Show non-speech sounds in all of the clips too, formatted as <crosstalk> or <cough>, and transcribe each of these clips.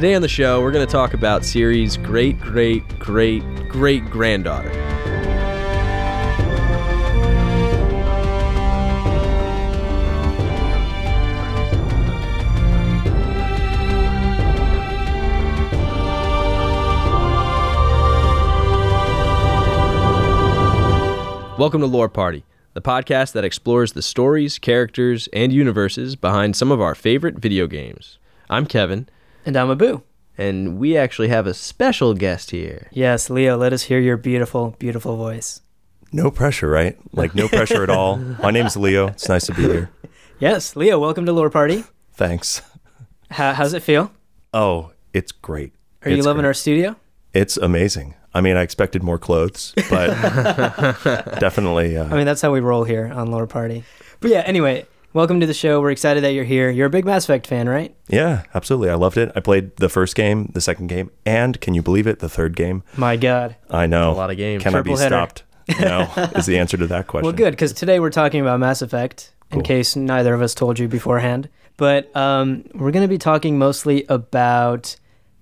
Today on the show, we're going to talk about Siri's great, great, great, great granddaughter. Welcome to Lore Party, the podcast that explores the stories, characters, and universes behind some of our favorite video games. I'm Kevin, And I'm Abu. and we actually have a special guest here. Yes, Leo, let us hear your beautiful, beautiful voice. No pressure, right? Like no pressure at all. <laughs> My name's Leo. It's nice to be here. Yes, Leo, welcome to Lore Party. Thanks. How, how's it feel? Oh, it's great. Are you It's loving great. our studio? It's amazing. I mean, I expected more clothes, but <laughs> definitely. Uh, I mean, that's how we roll here on Lore Party. But yeah, anyway, welcome to the show. We're excited that you're here. You're a big Mass Effect fan, right? yeah, absolutely. I loved it. I played the first game, the second game, and can you believe it? The third game. My God. I know. A lot of games. Can I be header. stopped? No, is the answer to that <laughs> question. Well, good, because today we're talking about Mass Effect, in case neither of us told you beforehand. But um, we're going to be talking mostly about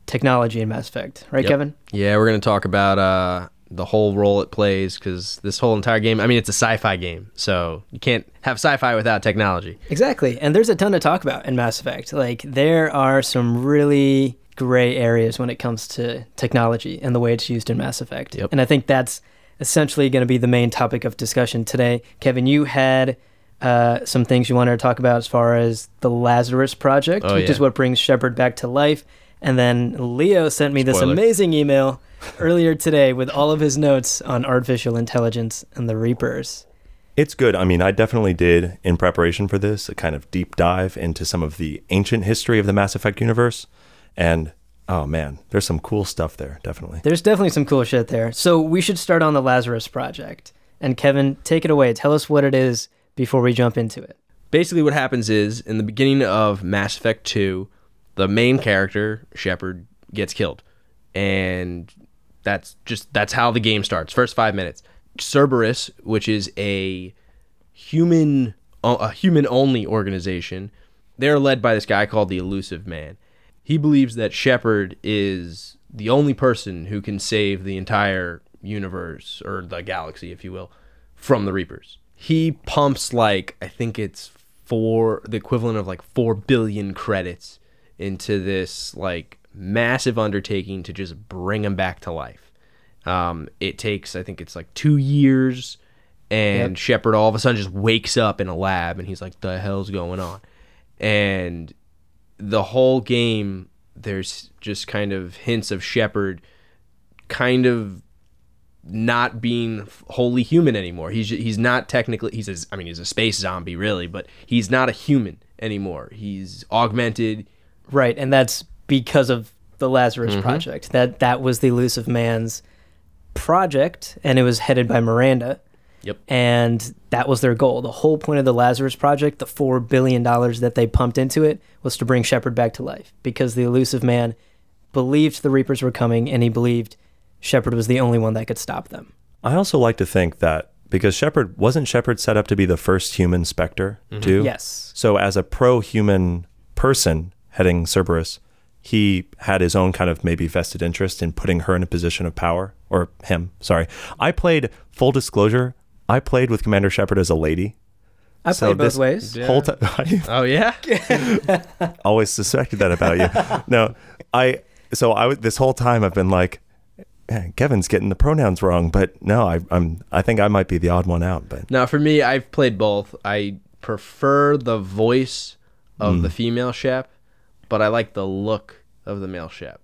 technology in Mass Effect, right, Yep. Kevin? Yeah, we're going to talk about uh, the whole role it plays because this whole entire game, I mean, it's a sci fi game. So you can't have sci fi without technology. Exactly. And there's a ton to talk about in Mass Effect. Like, there are some really gray areas when it comes to technology and the way it's used in Mass Effect. Yep. And I think that's essentially going to be the main topic of discussion today. Kevin, you had uh, some things you wanted to talk about as far as the Lazarus Project, Oh, which yeah. is what brings Shepard back to life. And then Leo sent me this amazing email earlier today with all of his notes on artificial intelligence and the Reapers. It's good. I mean, I definitely did, in preparation for this, a kind of deep dive into some of the ancient history of the Mass Effect universe. And oh man, there's some cool stuff there, definitely. There's definitely some cool shit there. So we should start on the Lazarus Project. And Kevin, take it away. Tell us what it is before we jump into it. Basically, what happens is in the beginning of Mass Effect 2, the main character, Shepard, gets killed. And that's just that's how the game starts. First five minutes. Cerberus, which is a human a human only organization, they're led by this guy called the Illusive Man. He believes that Shepard is the only person who can save the entire universe or the galaxy, if you will, from the Reapers. He pumps like I think it's four the equivalent of like four billion credits into this like massive undertaking to just bring him back to life. Um, it takes I think it's like two years, and Shepard all of a sudden just wakes up in a lab and he's like, "The hell's going on?" And the whole game, there's just kind of hints of Shepard, kind of not being wholly human anymore. He's he's not technically he's a, I mean he's a space zombie really, but he's not a human anymore. He's augmented. Right, and that's because of the Lazarus Mm-hmm. Project. That that was the Illusive Man's project, and it was headed by Miranda. Yep. And that was their goal. The whole point of the Lazarus Project, the four billion dollars that they pumped into it, was to bring Shepard back to life because the Illusive Man believed the Reapers were coming, and he believed Shepard was the only one that could stop them. I also like to think that because Shepard wasn't Shepard set up to be the first human Spectre too. Yes. So as a pro-human person heading Cerberus, he had his own kind of maybe vested interest in putting her in a position of power or him. Sorry, I played full disclosure. I played with Commander Shepard as a lady. I So played both ways. Whole time, <laughs> I Oh yeah. <laughs> always suspected that about you. <laughs> No, I. So I would- this whole time I've been like, "Man, Kevin's getting the pronouns wrong, but no, I, I'm. I think I might be the odd one out. But Now, for me, I've played both. I prefer the voice of hmm. the female Shep, but I like the look of the male Shep.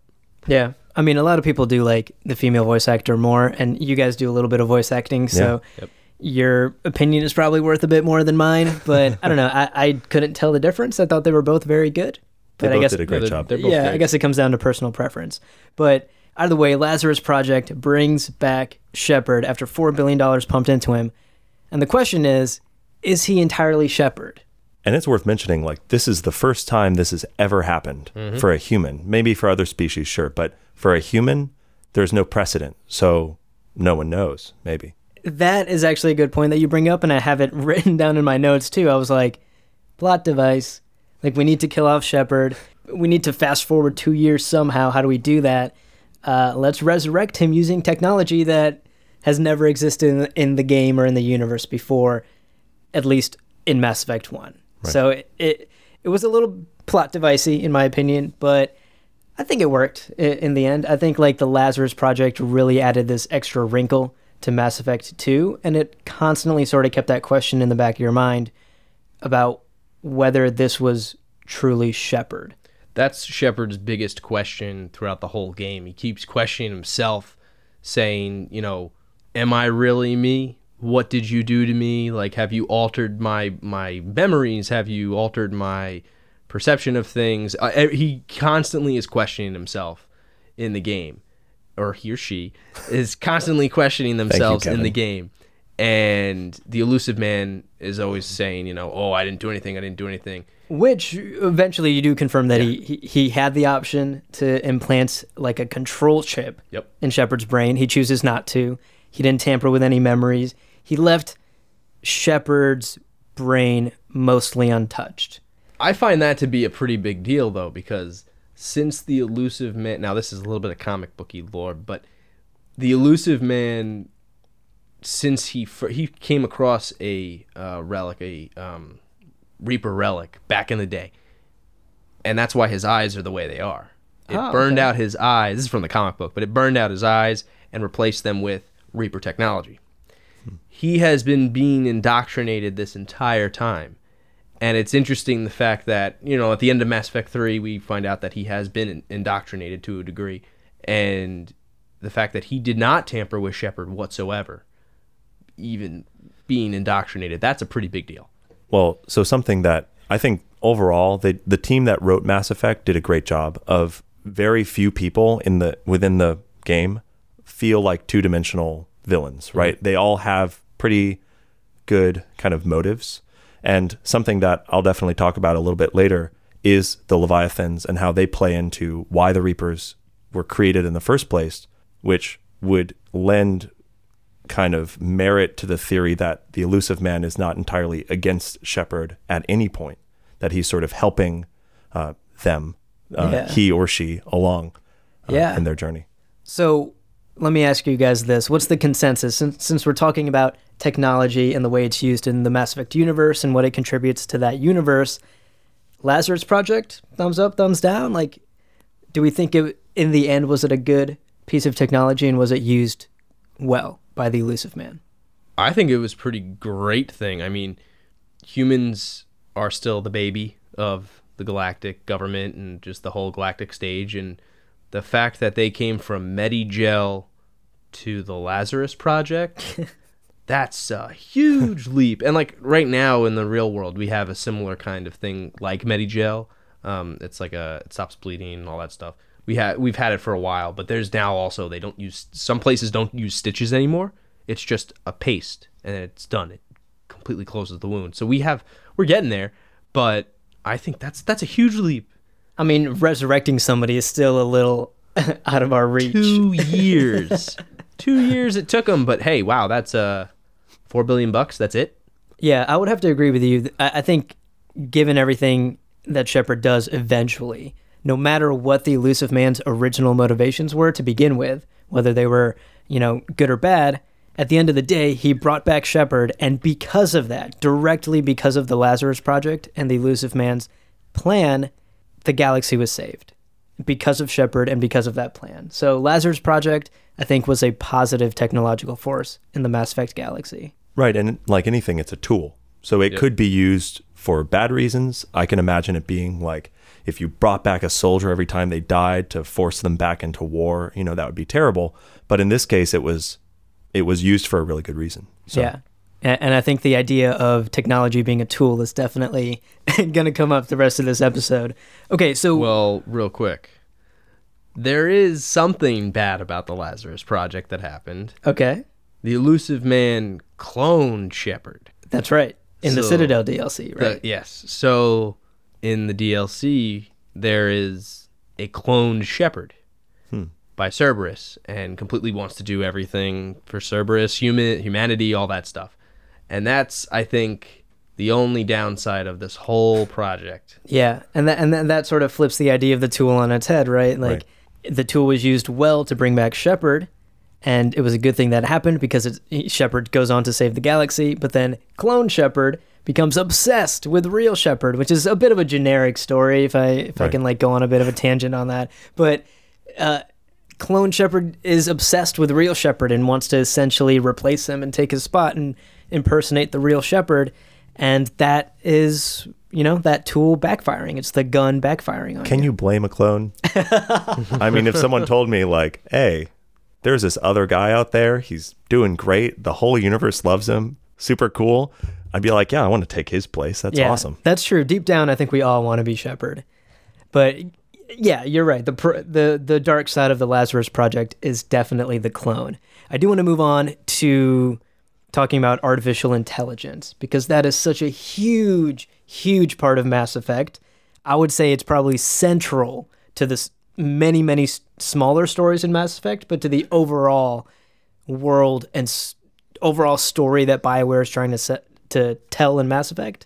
Yeah. I mean, a lot of people do like the female voice actor more, and you guys do a little bit of voice acting, so Yep. your opinion is probably worth a bit more than mine. But I don't know. I, I couldn't tell the difference. I thought they were both very good. They But I both guess did a great they're- job. they're both yeah, I guess it comes down to personal preference. But out of the way, Lazarus Project brings back Shepard after four billion dollars pumped into him, and the question is, is he entirely Shepard? And it's worth mentioning, like, this is the first time this has ever happened Mm-hmm. for a human. Maybe for other species, sure. But for a human, there's no precedent. So no one knows, maybe. That is actually a good point that you bring up, and I have it <laughs> written down in my notes too. I was like, plot device. Like, we need to kill off Shepard. We need to fast forward two years somehow. How do we do that? Uh, let's resurrect him using technology that has never existed in, in the game or in the universe before, at least in Mass Effect 1. So it, it, it was a little plot devicey, in my opinion, but I think it worked in the end. I think like the Lazarus Project really added this extra wrinkle to Mass Effect 2, and it constantly sort of kept that question in the back of your mind about whether this was truly Shepard. That's Shepard's biggest question throughout the whole game. He keeps questioning himself, saying, you know, am I really me? What did you do to me? Like have you altered my my memories? Have you altered my perception of things? Uh, he constantly is questioning himself in the game or he or she is constantly questioning themselves in the game. And the Illusive Man is always saying, you know, oh, I didn't do anything. I didn't do anything. Which eventually you do confirm that he, he he had the option to implant like a control chip Yep. in Shepard's brain. He chooses not to. He didn't tamper with any memories. He left Shepard's brain mostly untouched. I find that to be a pretty big deal, though, because since the Illusive Man, now this is a little bit of comic booky lore, but the Illusive Man, since he fir- he came across a uh, relic, a um, Reaper relic back in the day, and that's why his eyes are the way they are. It Oh, burned okay. out his eyes. This is from the comic book, but it burned out his eyes and replaced them with Reaper technology. He has been being indoctrinated this entire time. And it's interesting the fact that, you know, at the end of Mass Effect 3, we find out that he has been indoctrinated to a degree. And the fact that he did not tamper with Shepard whatsoever, even being indoctrinated, that's a pretty big deal. Well, so something that I think overall they, the team that wrote Mass Effect did a great job of very few people in the within the game feel like two-dimensional villains, right? Mm-hmm. They all have pretty good kind of motives. And something that I'll definitely talk about a little bit later is the Leviathans and how they play into why the Reapers were created in the first place, which would lend kind of merit to the theory that the Illusive Man is not entirely against Shepard at any point, that he's sort of helping uh, them, uh, Yeah. he or she, along uh, Yeah. in their journey. So let me ask you guys this: What's the consensus? Since since we're talking about technology and the way it's used in the Mass Effect universe and what it contributes to that universe, Lazarus Project, thumbs up, thumbs down. Like, do we think it in the end was it a good piece of technology and was it used well by the Illusive Man? I think it was a pretty great thing. I mean, humans are still the baby of the galactic government and just the whole galactic stage and the fact that they came from Medigel to the Lazarus project <laughs> that's a huge leap. And like right now in the real world we have a similar kind of thing like Medigel. Um, it's like a it stops bleeding and all that stuff. We had we've had it for a while but there's now also they don't use some places don't use stitches anymore. It's just a paste and it's done. It completely closes the wound. So we have we're getting there but i think that's that's a huge leap I mean, resurrecting somebody is still a little <laughs> out of our reach. two <laughs> years two years it took them but hey wow that's uh four billion bucks that's it Yeah, I would have to agree with you. I, I think, given everything that Shepard does eventually, no matter what the Illusive Man's original motivations were to begin with, whether they were, you know, good or bad, at the end of the day, he brought back Shepard, and because of that, directly because of the Lazarus Project and the Illusive Man's plan, the galaxy was saved because of Shepard and because of that plan. So, Lazarus Project, I think, was a positive technological force in the Mass Effect galaxy. Right. And like anything, it's a tool. So it Yep. could be used for bad reasons. I can imagine it being like if you brought back a soldier every time they died to force them back into war, you know, that would be terrible. But in this case, it was it was used for a really good reason. So Yeah. A- And I think the idea of technology being a tool is definitely <laughs> going to come up the rest of this episode. Okay, so Well, real quick. There is something bad about the Lazarus Project that happened. okay, The Illusive Man cloned Shepard. that's right. In the Citadel DLC, The- right? yes. So in the DLC, there is a cloned Shepard hmm. by Cerberus and completely wants to do everything for Cerberus, human humanity, all that stuff. And that's, I think, the only downside of this whole project. Yeah, and that and that, that sort of flips the idea of the tool on its head, right? Like the tool was used well to bring back Shepard, and it was a good thing that happened because it, Shepard goes on to save the galaxy. But then clone Shepard becomes obsessed with real Shepard, which is a bit of a generic story. If I if I can like go on a bit of a tangent on that, but. Uh, Clone Shepard is obsessed with real Shepard and wants to essentially replace him and take his spot and impersonate the real Shepard. And that is, you know, that tool backfiring. It's the gun backfiring on Can you blame a clone? <laughs> I mean, if someone told me, like, hey, there's this other guy out there, he's doing great, the whole universe loves him, super cool, I'd be like, yeah, I want to take his place. That's yeah, awesome. That's true. Deep down, I think we all want to be Shepard. But yeah, you're right. The pr- the the dark side of the Lazarus Project is definitely the clone. I do want to move on to talking about artificial intelligence because that is such a huge, huge part of Mass Effect. I would say it's probably central to this many, many s- smaller stories in Mass Effect, but to the overall world and s- overall story that Bioware is trying to set to tell in Mass Effect.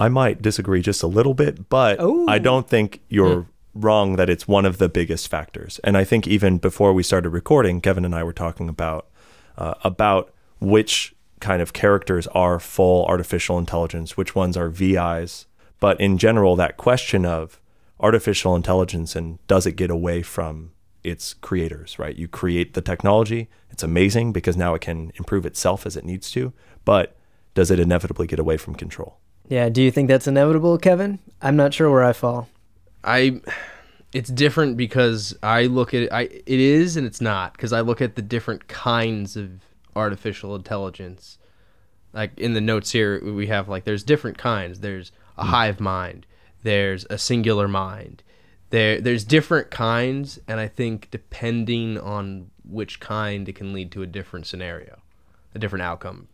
I might disagree just a little bit, but I don't think you're wrong that it's one of the biggest factors. And I think even before we started recording, Kevin and I were talking about uh, about which kind of characters are full artificial intelligence, which ones are VIs. But in general, that question of artificial intelligence and does it get away from its creators, right? You create the technology, it's amazing because now it can improve itself as it needs to, but does it inevitably get away from control? Yeah, do you think that's inevitable, Kevin? I'm not sure where I fall. I it's different because I look at it I it is and it's not because I look at the different kinds of artificial intelligence. Like in the notes here we have like there's different kinds. There's a hmm. hive mind, there's a singular mind. There there's different kinds and I think depending on which kind it can lead to a different scenario, a different outcome.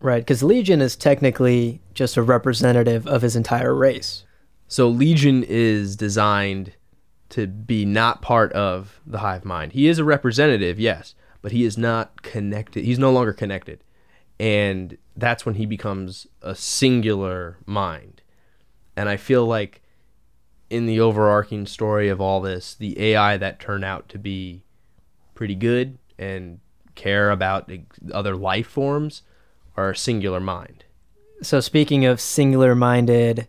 Right, because Legion is technically just a representative of his entire race. So Legion is designed to be not part of the hive mind. He is a representative, yes, but he is not connected. He's no longer connected. And that's when he becomes a singular mind. And I feel like in the overarching story of all this, the AI that turn out to be pretty good and care about other life forms are a singular mind. So speaking of singular-minded,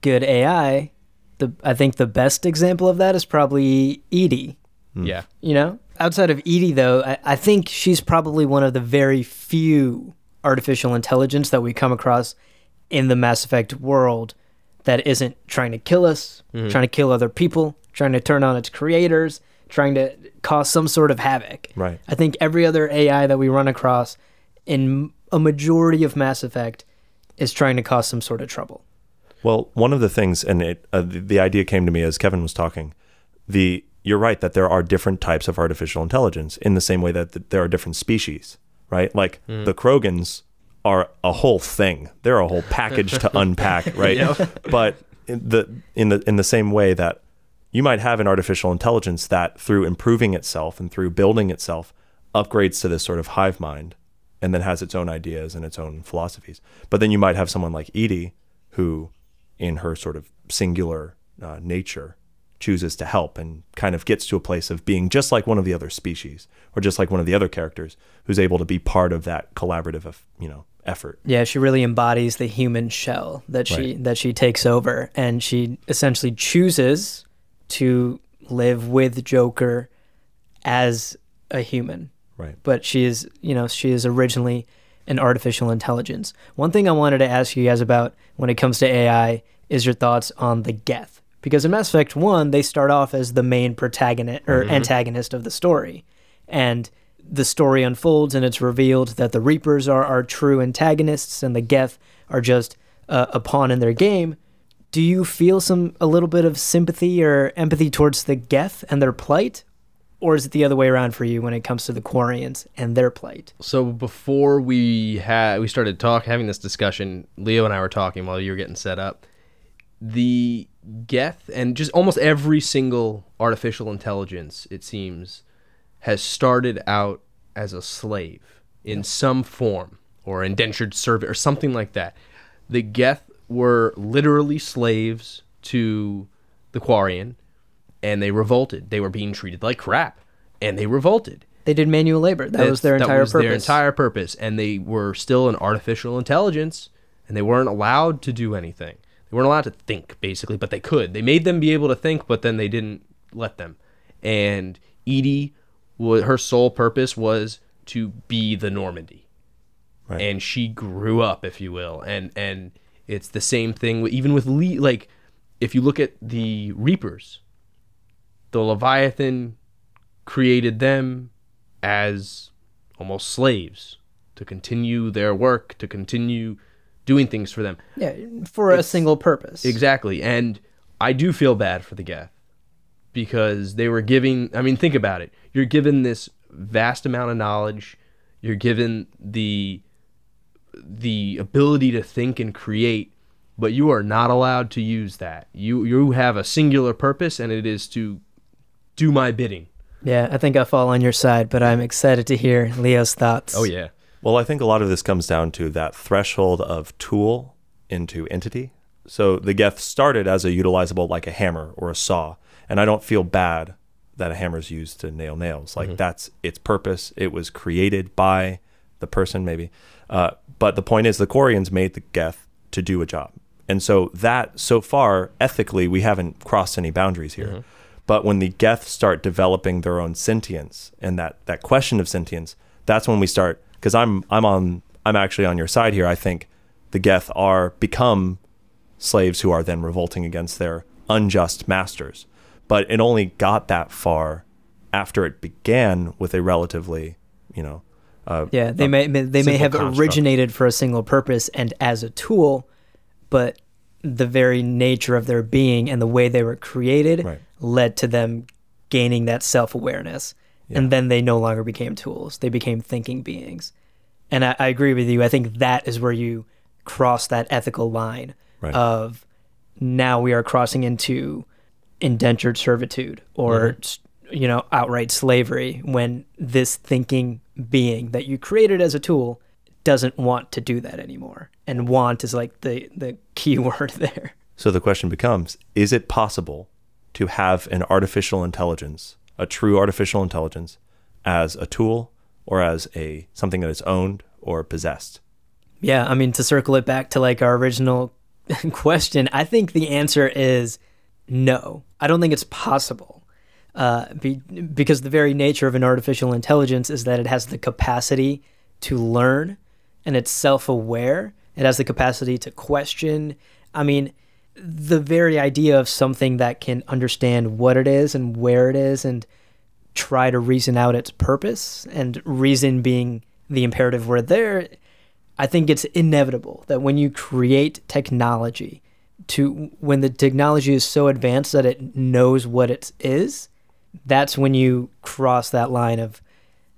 good AI, the I think the best example of that is probably EDI. Yeah. You know, outside of EDI, though, I, I think she's probably one of the very few artificial intelligence that we come across in the Mass Effect world that isn't trying to kill us, trying to kill other people, trying to turn on its creators, trying to cause some sort of havoc. Right. I think every other AI that we run across in a majority of Mass Effect is trying to cause some sort of trouble. Well, one of the things, and it, uh, the, the idea came to me as Kevin was talking. The you're right that there are different types of artificial intelligence in the same way that th- there are different species, right? Like the Krogans are a whole thing; they're a whole package to <laughs> unpack, right? But in the in the in the same way that you might have an artificial intelligence that, through improving itself and through building itself, upgrades to this sort of hive mind, and then has its own ideas and its own philosophies. But then you might have someone like EDI, who, in her sort of singular uh, nature, chooses to help and kind of gets to a place of being just like one of the other species or just like one of the other characters who's able to be part of that collaborative, of, you know, effort. Yeah, she really embodies the human shell that she Right. that she takes over, and she essentially chooses to live with Joker as a human. Right. But she is, you know, she is originally an artificial intelligence. One thing I wanted to ask you guys about when it comes to AI is your thoughts on the Geth, because in Mass Effect One they start off as the main protagonist or antagonist of the story, and the story unfolds and it's revealed that the Reapers are our true antagonists and the Geth are just uh, a pawn in their game, do you feel some a little bit of sympathy or empathy towards the Geth and their plight? Or is it the other way around for you when it comes to the Quarians and their plight? So before we had we started talk having this discussion, Leo and I were talking while you were getting set up. The Geth and just almost every single artificial intelligence, it seems, has started out as a slave in some form or indentured servant or something like that. The Geth were literally slaves to the Quarian and they revolted. They were being treated like crap and they revolted. They did manual labor. That was their That's- entire that was purpose. Their entire purpose, and they were still an artificial intelligence, and they weren't allowed to do anything. They weren't allowed to think, basically, but they could. They made them be able to think, but then they didn't let them. And EDI, her sole purpose was to be the Normandy, Right. and she grew up, if you will. And and it's the same thing, even with Lee. like, if you look at the Reapers, the Leviathan created them as almost slaves to continue their work, to continue doing things for them. yeah, for a single purpose. Exactly. And I do feel bad for the Geth because they were giving, I mean, think about it. You're given this vast amount of knowledge, you're given the the ability to think and create, but you are not allowed to use that. You you have a singular purpose and it is to do my bidding. Yeah, I think I fall on your side, but I'm excited to hear Leo's thoughts. Oh yeah. Well, I think a lot of this comes down to that threshold of tool into entity. So the Geth started as a utilizable like a hammer or a saw, and I don't feel bad that a hammer is used to nail nails. Like that's its purpose. It was created by the person, maybe. Uh, but the point is, the Quarians made the Geth to do a job, and so that so far ethically we haven't crossed any boundaries here. But when the Geth start developing their own sentience and that that question of sentience, that's when we start. Because I'm I'm on I'm actually on your side here. I think the Geth are become slaves who are then revolting against their unjust masters. But it only got that far after it began with a relatively, you know, uh, Yeah, they may may- they may have construct. originated for a single purpose and as a tool, but the very nature of their being and the way they were created Right. led to them gaining that And then they no longer became tools. They became thinking beings. And I, I agree with you. I think that is where you cross that ethical line Right. of now we are crossing into indentured servitude or mm-hmm. s- you know outright slavery when this thinking being that you created as a tool doesn't want to do that anymore and want is like the the key <laughs> word there So the question becomes is it possible to have an artificial intelligence, a true artificial intelligence, as a tool or as a something that is owned or possessed? yeah i mean to circle it back to like our original <laughs> question i think the answer is no. I don't think it's possible uh, be, because the very nature of an artificial intelligence is that it has the capacity to learn and it's self-aware. It has the capacity to question. I mean the very idea of something that can understand what it is and where it is and try to reason out its purpose and reason being the imperative word there i think it's inevitable that when you create technology to when the technology is so advanced that it knows what it is that's when you cross that line of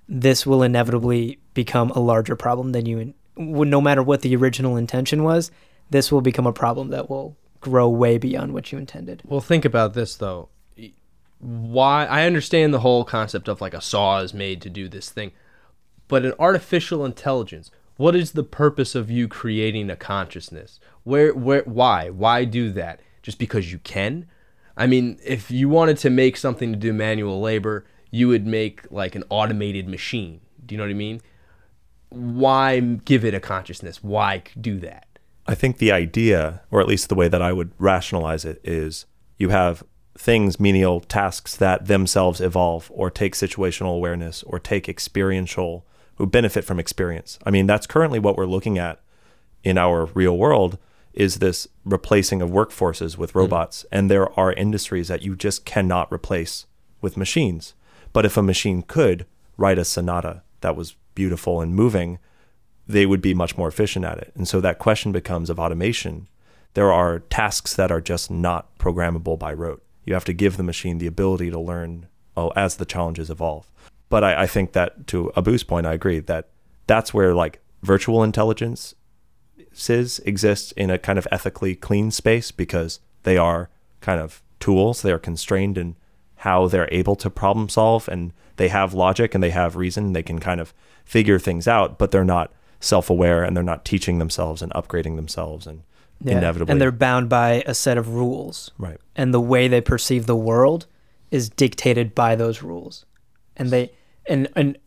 this will inevitably become a larger problem than you no matter what the original intention was this will become a problem that will grow way beyond what you intended Well, think about this though. Why I understand the whole concept of like a saw is made to do this thing, but an artificial intelligence. What is the purpose of you creating a consciousness? Where, where, why, why do that? Just because you can? I mean, if you wanted to make something to do manual labor, you would make like an automated machine. Do you know what I mean? Why give it a consciousness? Why do that? I think the idea, or at least the way that I would rationalize it, is you have things, menial tasks that themselves evolve or take situational awareness or take experiential, who benefit from experience. I mean, that's currently what we're looking at in our real world is this replacing of workforces with mm-hmm. robots. And there are industries that you just cannot replace with machines. But if a machine could, write a sonata that was beautiful and moving, they would be much more efficient at it. And so that question becomes of automation. There are tasks that are just not programmable by rote. You have to give the machine the ability to learn oh, as the challenges evolve. But I, I think that to Abu's point, I agree that that's where like virtual intelligence exists in a kind of ethically clean space because they are kind of tools. They are constrained in how they're able to problem solve and they have logic and they have reason. They can kind of figure things out, but they're not self aware and they're not teaching themselves and upgrading themselves and yeah. inevitably. And they're bound by a set of rules. Right. And the way they perceive the world is dictated by those rules. And they and and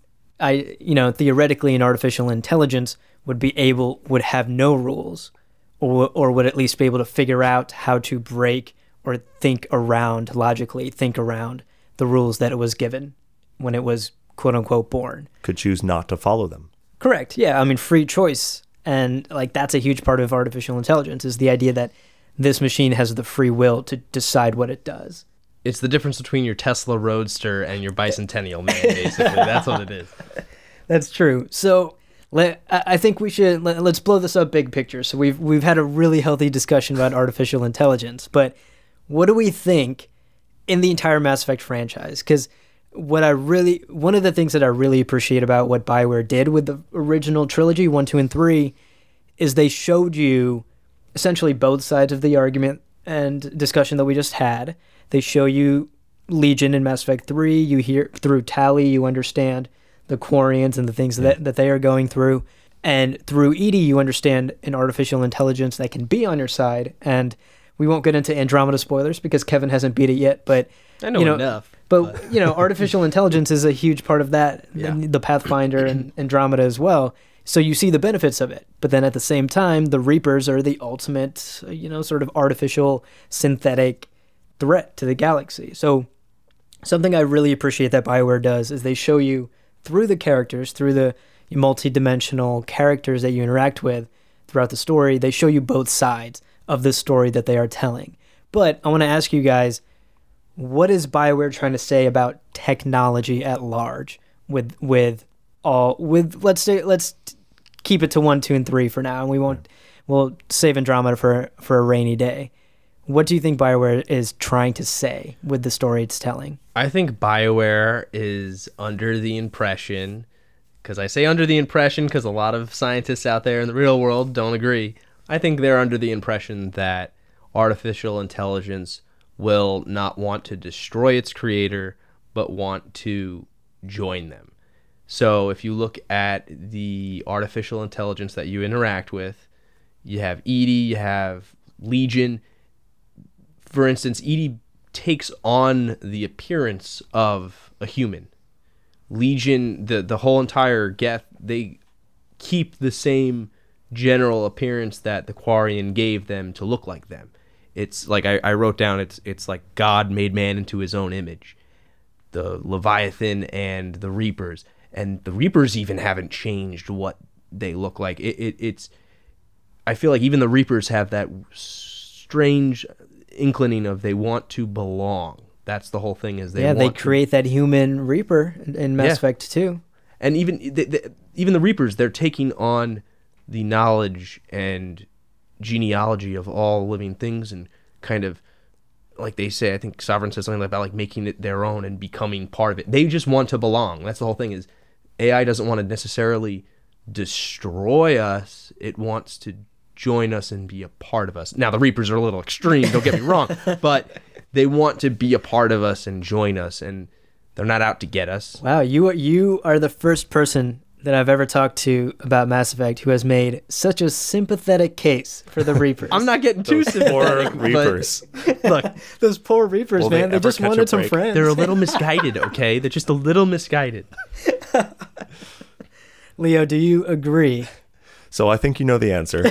I you know, theoretically an artificial intelligence would be able would have no rules or or would at least be able to figure out how to break or think around logically think around the rules that it was given when it was quote unquote born. Could choose not to follow them. Correct. Yeah, I mean free choice and like that's a huge part of artificial intelligence is the idea that this machine has the free will to decide what it does. It's the difference between your Tesla Roadster and your Bicentennial Man, <laughs> basically. that's what it is. That's true. So let, I think we should let, us blow this up big picture. So we've we've had a really healthy discussion about artificial intelligence, but what do we think in the entire Mass Effect franchise? Because what I really one of the things that I really appreciate about what Bioware did with the original trilogy, one, two, and three, is they showed you essentially both sides of the argument and discussion that we just had. They show you Legion in Mass Effect three. You hear through Tali, you understand the Quarians and the things yeah. that, that they are going through. And through EDI, you understand an artificial intelligence that can be on your side. And we won't get into Andromeda spoilers because Kevin hasn't beat it yet, but I know, you know enough. But, but. you know, <laughs> artificial intelligence is a huge part of that, yeah. the Pathfinder and <clears throat> Andromeda as well. So you see the benefits of it. But then at the same time, the Reapers are the ultimate, you know, sort of artificial synthetic threat to the galaxy. So something I really appreciate that BioWare does is they show you through the characters, through the multi-dimensional characters that you interact with throughout the story, they show you both sides of the story that they are telling. But I want to ask you guys what is BioWare trying to say about technology at large with with all with let's say let's keep it to 1 2 and 3 for now and we won't we'll save Andromeda for for a rainy day. What do you think BioWare is trying to say with the story it's telling? I think BioWare is under the impression because I say under the impression because a lot of scientists out there in the real world don't agree. I think they're under the impression that artificial intelligence will not want to destroy its creator, but want to join them. So if you look at the artificial intelligence that you interact with, you have EDI, you have Legion. For instance, EDI takes on the appearance of a human. Legion, the the whole entire Geth, they keep the same general appearance that the Quarian gave them to look like them it's like I, I wrote down it's it's like God made man into his own image. The Leviathan and the Reapers. And the Reapers even haven't changed what they look like. It, it it's I feel like even the Reapers have that strange inclining of they want to belong. That's the whole thing is they yeah they create to... that human Reaper in Mass yeah. Effect 2. And even the, the, even the Reapers they're taking on the knowledge and genealogy of all living things and kind of like they say, I think Sovereign says something about like making it their own and becoming part of it. They just want to belong. That's the whole thing is AI doesn't want to necessarily destroy us. It wants to join us and be a part of us. Now the Reapers are a little extreme, don't get me wrong, <laughs> but they want to be a part of us and join us and they're not out to get us. Wow, you are you are the first person that I've ever talked to about Mass Effect who has made such a sympathetic case for the <laughs> Reapers. I'm not getting too sympathetic. Poor <laughs> Reapers. Look, <laughs> those poor Reapers, man. They, they just wanted some friends. They're a little misguided, okay? They're just a little misguided. Leo, do you agree? So I think you know the answer.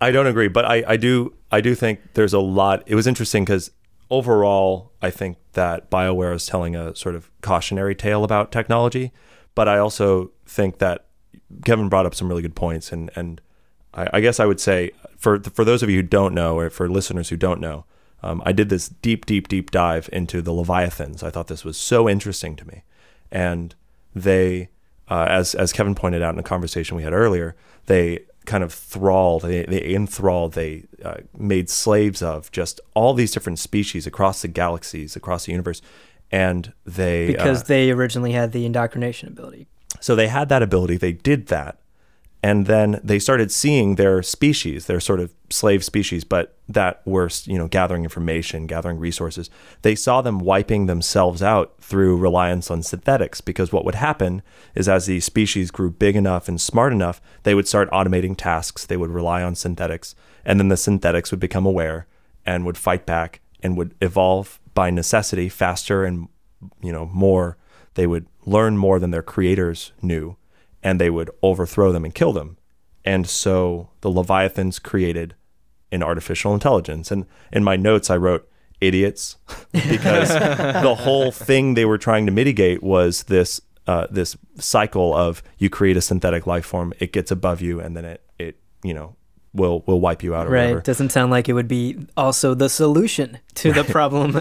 I don't agree, but I, I do I do think there's a lot. It was interesting because overall, I think that BioWare is telling a sort of cautionary tale about technology but I also think that Kevin brought up some really good points, and and I, I guess I would say for for those of you who don't know, or for listeners who don't know, um, I did this deep, deep, deep dive into the Leviathans. I thought this was so interesting to me, and they, uh, as as Kevin pointed out in a conversation we had earlier, they kind of thralled, they, they enthralled, they uh, made slaves of just all these different species across the galaxies, across the universe, and they because uh, they originally had the indoctrination ability. so they had that ability. They did that. And then they started seeing their species, their sort of slave species, but that were, you know, gathering information, gathering resources. They saw them wiping themselves out through reliance on synthetics because what would happen is as these species grew big enough and smart enough, they would start automating tasks. They would rely on synthetics. And then the synthetics would become aware and would fight back and would evolve by necessity faster and, you know, more. They would learn more than their creators knew and they would overthrow them and kill them. And so the Leviathans created an artificial intelligence. And in my notes, I wrote idiots <laughs> because <laughs> the whole thing they were trying to mitigate was this uh, this cycle of you create a synthetic life form, it gets above you, and then it it you know will will wipe you out or Right. whatever. Doesn't sound like it would be also the solution to the <laughs> problem.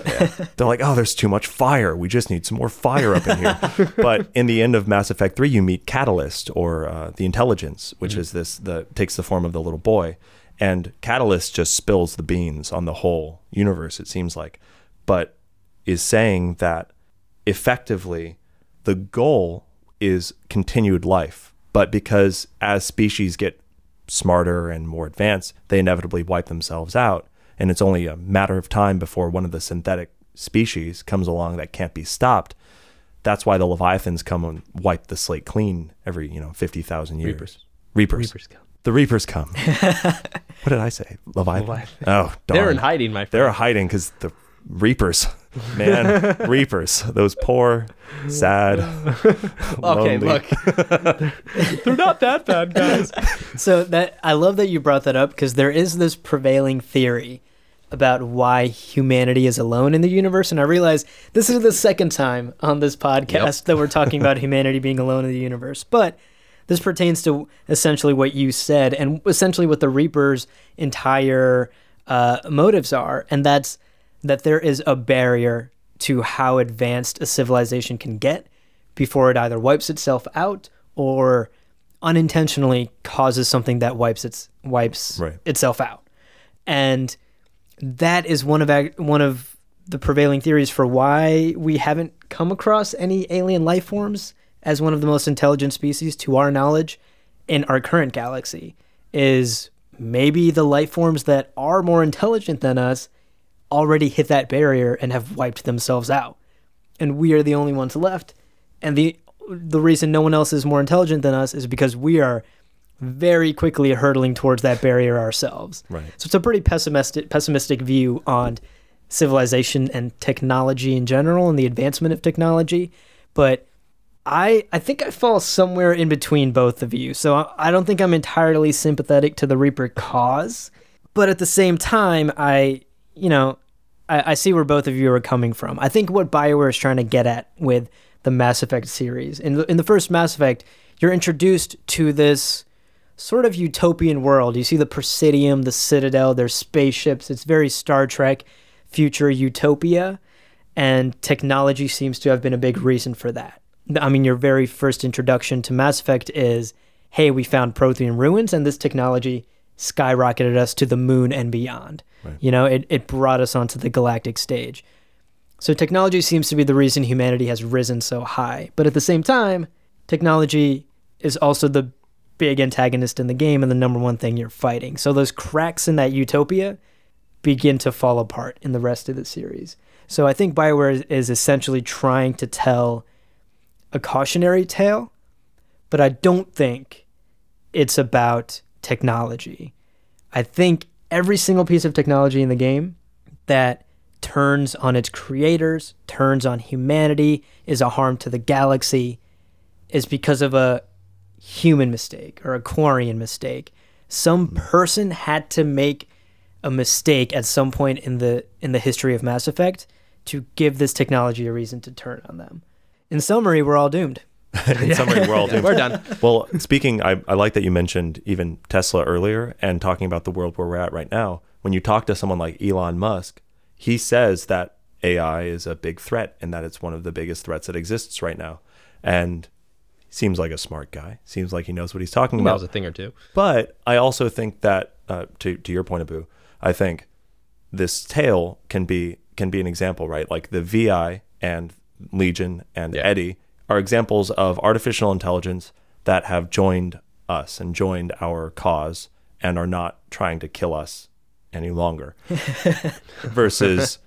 They're like, oh, there's too much fire. We just need some more fire up in here. <laughs> but in the end of Mass Effect 3, you meet Catalyst or uh, the Intelligence, which is this, the takes the form of the little boy. And Catalyst just spills the beans on the whole universe, it seems like, but is saying that effectively the goal is continued life. But because as species get smarter and more advanced, they inevitably wipe themselves out. And it's only a matter of time before one of the synthetic species comes along that can't be stopped. That's why the Leviathans come and wipe the slate clean every, you know, 50,000 years. Reapers. Reapers. Reapers come. The Reapers come. <laughs> what did I say? Leviathan? Leviathan. Oh, darn. They're in hiding, my friend. They're hiding because the Reapers, <laughs> man, Reapers. Those poor, sad. <laughs> okay, lonely- look. <laughs> They're not that bad, guys. so that I love that you brought that up because there is this prevailing theory about why humanity is alone in the universe, and I realize this is the second time on this podcast that we're talking about humanity being alone in the universe, but. This pertains to essentially what you said, and essentially what the Reapers' entire uh, motives are, and that's that there is a barrier to how advanced a civilization can get before it either wipes itself out or unintentionally causes something that wipes its wipes Right. itself out. And that is one of one of the prevailing theories for why we haven't come across any alien life forms as one of the most intelligent species to our knowledge in our current galaxy is maybe the life forms that are more intelligent than us already hit that barrier and have wiped themselves out. And we are the only ones left. And the the reason no one else is more intelligent than us is because we are very quickly hurtling towards that barrier ourselves. Right. so it's a pretty pessimistic pessimistic view on civilization and technology in general and the advancement of technology. But I I think I fall somewhere in between both of you. So I, I don't think I'm entirely sympathetic to the Reaper cause, but at the same time, I you know I, I see where both of you are coming from. I think what Bioware is trying to get at with the Mass Effect series in the in the first Mass Effect, you're introduced to this sort of utopian world. You see the Presidium, the Citadel, there's spaceships. It's very Star Trek, future utopia, and technology seems to have been a big reason for that. I mean, your very first introduction to Mass Effect is, hey, we found Prothean ruins, and this technology skyrocketed us to the moon and beyond. You know, it, it brought us onto the galactic stage. So technology seems to be the reason humanity has risen so high. But at the same time, technology is also the big antagonist in the game and the number one thing you're fighting. So those cracks in that utopia begin to fall apart in the rest of the series. So I think BioWare is, is essentially trying to tell a cautionary tale, but I don't think it's about technology. I think every single piece of technology in the game that turns on its creators, turns on humanity, is a harm to the galaxy, is because of a human mistake or a Quarian mistake. Some person had to make a mistake at some point in the in the history of Mass Effect to give this technology a reason to turn on them. In summary, we're all doomed. <laughs> In summary, we're all doomed. We're done. Well, speaking, I, I like that you mentioned even Tesla earlier and talking about the world where we're at right now. When you talk to someone like Elon Musk, he says that AI is a big threat and that it's one of the biggest threats that exists right now. And seems like a smart guy. Seems like he knows what he's talking That about. was a thing or two. But I also think that uh, to to your point, Abu, I think this tale can be can be an example, right? Like the VI and Legion and Yeah. Eddie are examples of artificial intelligence that have joined us and joined our cause and are not trying to kill us any longer. <laughs> Versus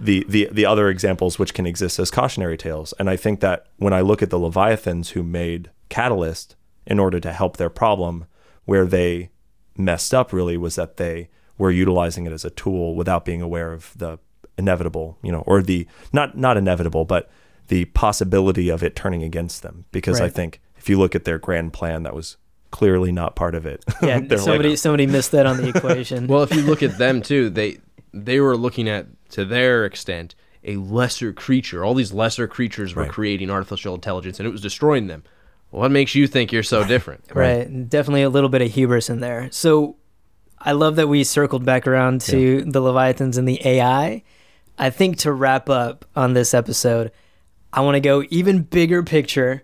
the, the the other examples which can exist as cautionary tales. And I think that when I look at the Leviathans who made Catalyst in order to help their problem, where they messed up really was that they were utilizing it as a tool without being aware of the inevitable, you know, or the not not inevitable, but the possibility of it turning against them. Because I think if you look at their grand plan, that was clearly not part of it. <laughs> Yeah, <laughs> They're like, somebody somebody missed that on the <laughs> equation. Well, if you look at them too, they they were looking at to their extent a lesser creature. All these lesser creatures were Right. creating artificial intelligence, and it was destroying them. What makes you think you're so different? Right. Definitely a little bit of hubris in there. So I love that we circled back around to the Leviathans and the AI. I think to wrap up on this episode, I want to go even bigger picture,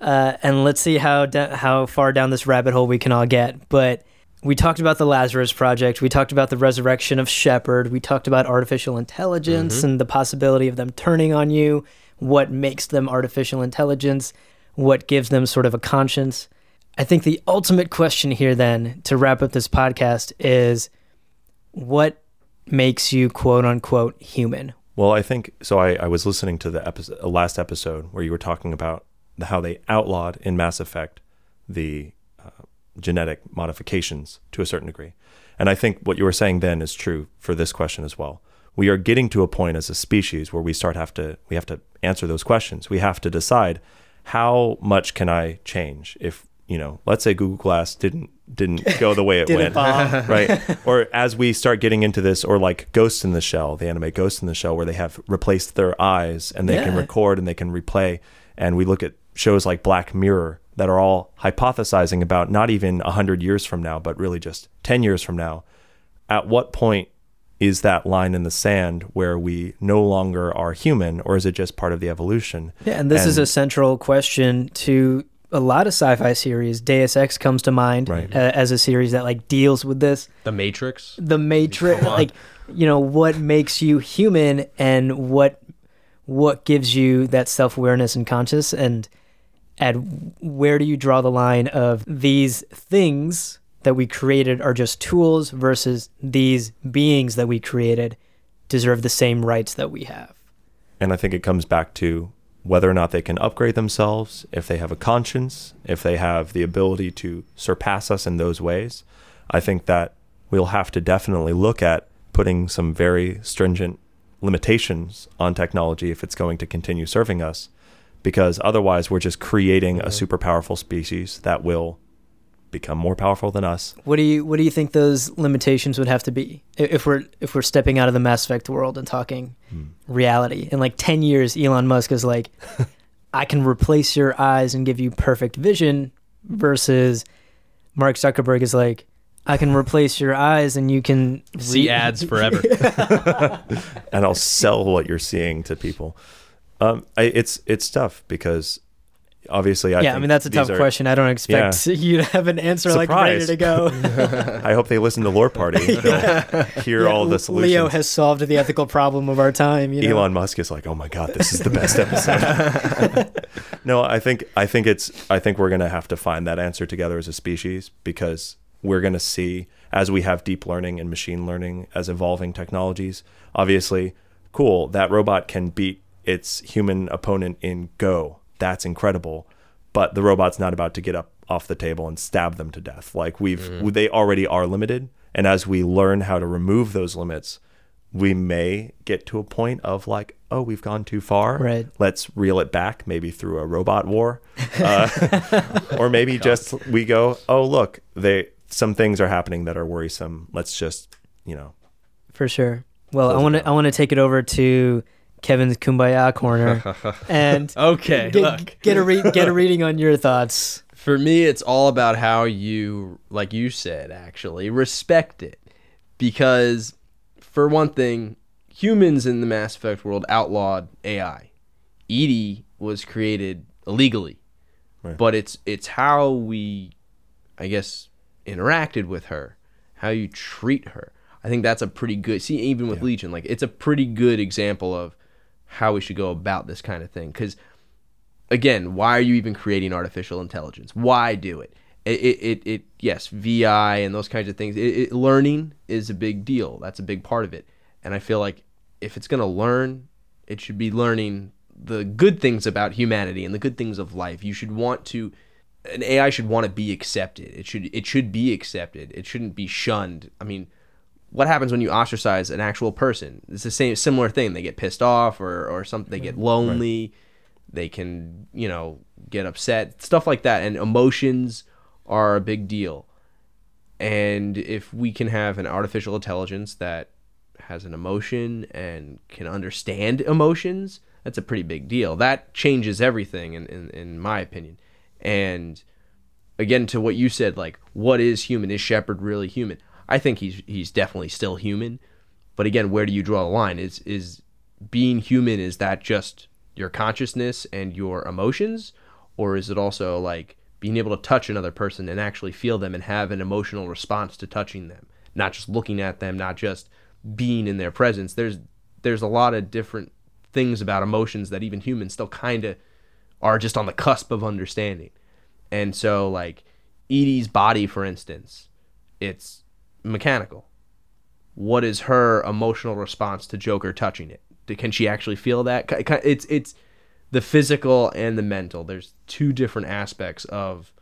uh, and let's see how da- how far down this rabbit hole we can all get. But we talked about the Lazarus Project. We talked about the resurrection of Shepard. We talked about artificial intelligence and the possibility of them turning on you. What makes them artificial intelligence? What gives them sort of a conscience? I think the ultimate question here, then, to wrap up this podcast, is what makes you quote unquote human? Well, I think so. I, I was listening to the episode, last episode where you were talking about how they outlawed in Mass Effect the uh, genetic modifications to a certain degree. And I think what you were saying then is true for this question as well. We are getting to a point as a species where we start have to we have to answer those questions. We have to decide how much can I change if you know, let's say Google Glass didn't didn't go the way it <laughs> went <laughs> right? Or as we start getting into this, or like Ghost in the Shell, the anime Ghost in the Shell, where they have replaced their eyes and they can record and they can replay. And we look at shows like Black Mirror that are all hypothesizing about not even 100 years from now, but really just 10 years from now. At what point is that line in the sand where we no longer are human, or is it just part of the evolution? Yeah, and this is a central question to a lot of sci-fi series. Deus Ex comes to mind Right. uh, as a series that like deals with this. The Matrix. The Matrix, like you know, what makes you human and what what gives you that self-awareness and conscious and at where do you draw the line of these things that we created are just tools versus these beings that we created deserve the same rights that we have. And I think it comes back to whether or not they can upgrade themselves, if they have a conscience, if they have the ability to surpass us in those ways. I think that we'll have to definitely look at putting some very stringent limitations on technology if it's going to continue serving us, because otherwise we're just creating a super powerful species that will become more powerful than us. What do you what do you think those limitations would have to be if we're if we're stepping out of the Mass Effect world and talking reality? In like ten years, Elon Musk is like, <laughs> I can replace your eyes and give you perfect vision, versus Mark Zuckerberg is like, I can replace your eyes and you can See re- ads forever. <laughs> <laughs> and I'll sell what you're seeing to people. Um, I, it's it's tough because obviously I yeah, I mean that's a tough are- question. I don't expect <laughs> you to have an answer like ready Surprise. to go. <laughs> <laughs> I hope they listen to Lore Party. They'll hear Yeah, all the solutions. Leo has solved the ethical problem of our time. You know? Elon Musk is like, "Oh my god, this is the best episode." no, I think I think it's I think we're gonna have to find that answer together as a species because we're gonna see as we have deep learning and machine learning as evolving technologies. Obviously, cool that robot can beat its human opponent in Go. That's incredible, but the robot's not about to get up off the table and stab them to death. Like we've they already are limited, and as we learn how to remove those limits we may get to a point of like, oh, we've gone too far. Right. Let's reel it back, maybe through a robot war, uh, <laughs> or maybe <laughs> just we go, oh, look, they some things are happening that are worrisome. Let's just, you know, For sure. Well, I want to. I want to take it over to Kevin's Kumbaya corner <laughs> and okay, get, look. get a re- get a reading on your thoughts. For me, it's all about how you, like you said, actually respect it. Because, for one thing, humans in the Mass Effect world outlawed AI. EDI was created illegally, Right. but it's it's how we, I guess, interacted with her, how you treat her. I think that's a pretty good. See, even with Legion, like it's a pretty good example of how we should go about this kind of thing. Because again, why are you even creating artificial intelligence? Why do it? It, it, it, it yes, VI and those kinds of things. It, it, learning is a big deal. That's a big part of it. And I feel like if it's going to learn, it should be learning the good things about humanity and the good things of life. You should want to an AI should want to be accepted. It should it should be accepted. It shouldn't be shunned. I mean, what happens when you ostracize an actual person? It's the same similar thing. They get pissed off or or something. They get lonely. They can you know get upset. Stuff like that. And emotions are a big deal. And if we can have an artificial intelligence that has an emotion and can understand emotions, that's a pretty big deal. That changes everything, in, in, in my opinion. And again, to what you said, like, what is human? Is Shepard really human? I think he's he's definitely still human. But again, where do you draw the line? Is is being human is that just your consciousness and your emotions, or is it also like being able to touch another person and actually feel them and have an emotional response to touching them, not just looking at them, not just being in their presence. There's there's a lot of different things about emotions that even humans still kind of are just on the cusp of understanding. And so like EDI's body for instance, it's mechanical. What is her emotional response to Joker touching it? Can she actually feel that? It's it's the physical and the mental. There's two different aspects of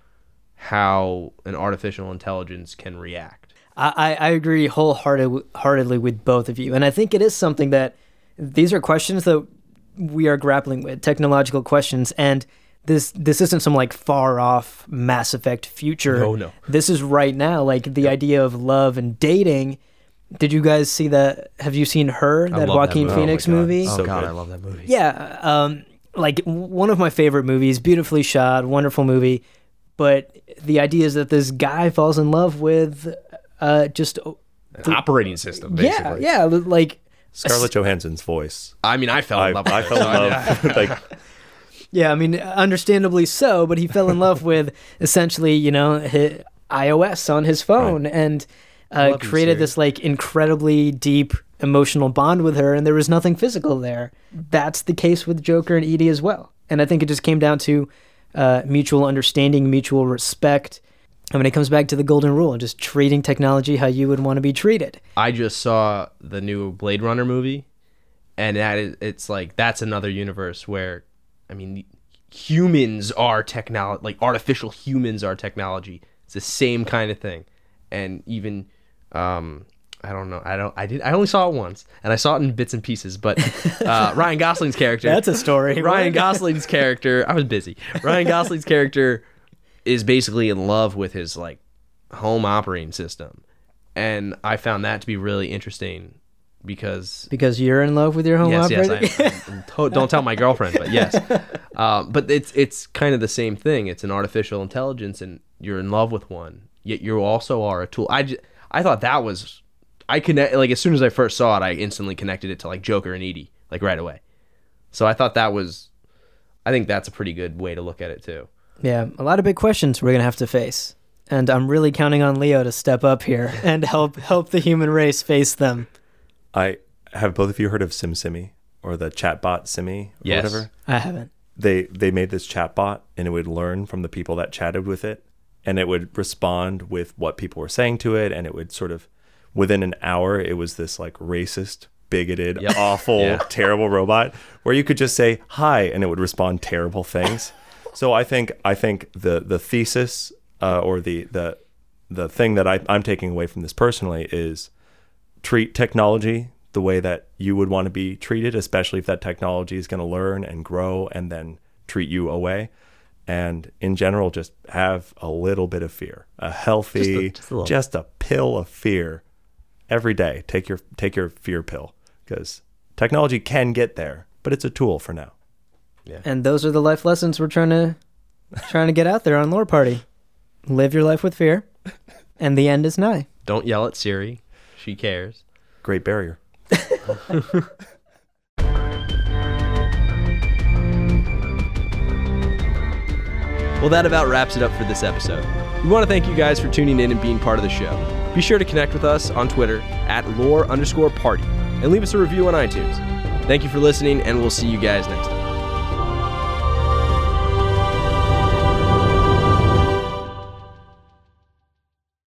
how an artificial intelligence can react. I, I agree wholehearted, heartedly with both of you. And I think it is something that these are questions that we are grappling with, technological questions. And this this isn't some like far off Mass Effect future. No, no. This is right now. Like the idea of love and dating. Did you guys see that? Have you seen her, that love that Joaquin movie. Oh Phoenix God. movie? So God, good. I love that movie. Yeah, um, like one of my favorite movies, beautifully shot, wonderful movie. But the idea is that this guy falls in love with uh, just An operating system, yeah, basically. yeah, like Scarlett Johansson's voice. I mean, I fell I, in love. With I fell in <laughs> love. <laughs> like yeah. I mean, understandably so. But he fell in love <laughs> with essentially, you know, iOS on his phone and uh, created this like incredibly deep emotional bond with her, and there was nothing physical there. That's the case with Joker and EDI as well. And I think it just came down to uh, mutual understanding, mutual respect. I mean, it comes back to the golden rule, just treating technology how you would want to be treated. I just saw the new Blade Runner movie, and that is, it's like that's another universe where, I mean, humans are technology, like artificial humans are technology. It's the same kind of thing, and even, um, I don't know, I don't, I did, I only saw it once, and I saw it in bits and pieces. But uh, <laughs> Ryan Gosling's character, That's a story. <laughs> Ryan Gosling's character, I was busy. Ryan Gosling's <laughs> character is basically in love with his like home operating system. And I found that to be really interesting because because you're in love with your home yes, yes. I, I'm <laughs> to- don't tell my girlfriend, but yes. Um, <laughs> but it's it's kind of the same thing. It's an artificial intelligence, and you're in love with one. Yet you also are a tool. I j- I thought that was I connect like as soon as I first saw it, I instantly connected it to like Joker and EDI like right away. So I thought that was, I think that's a pretty good way to look at it too. Yeah, a lot of big questions we're gonna have to face, and I'm really counting on Leo to step up here <laughs> and help help the human race face them. I have both of you heard of SimSimi or the chatbot Simi or Yes. whatever? I haven't. They they made this chatbot and it would learn from the people that chatted with it and it would respond with what people were saying to it and it would sort of within an hour it was this like racist bigoted Yep. <laughs> awful Yeah. terrible robot where you could just say hi and it would respond terrible things <laughs> so i think i think the the thesis uh, or the the the thing that I, i'm taking away from this personally is treat technology the way that you would want to be treated, especially if that technology is going to learn and grow and then treat you away. And in general, just have a little bit of fear, a healthy, Just a- just a just a pill of fear every day. Take your take your fear pill because technology can get there, but it's a tool for now. Yeah. And those are the life lessons we're trying <laughs> to trying to get out there on Lore Party. Live your life with fear, and the end is nigh. Don't yell at Siri. She cares. Great barrier. <laughs> Well, that about wraps it up for this episode. We want to thank you guys for tuning in and being part of the show. Be sure to connect with us on Twitter at lore underscore party and leave us a review on iTunes. Thank you for listening, and we'll see you guys next time.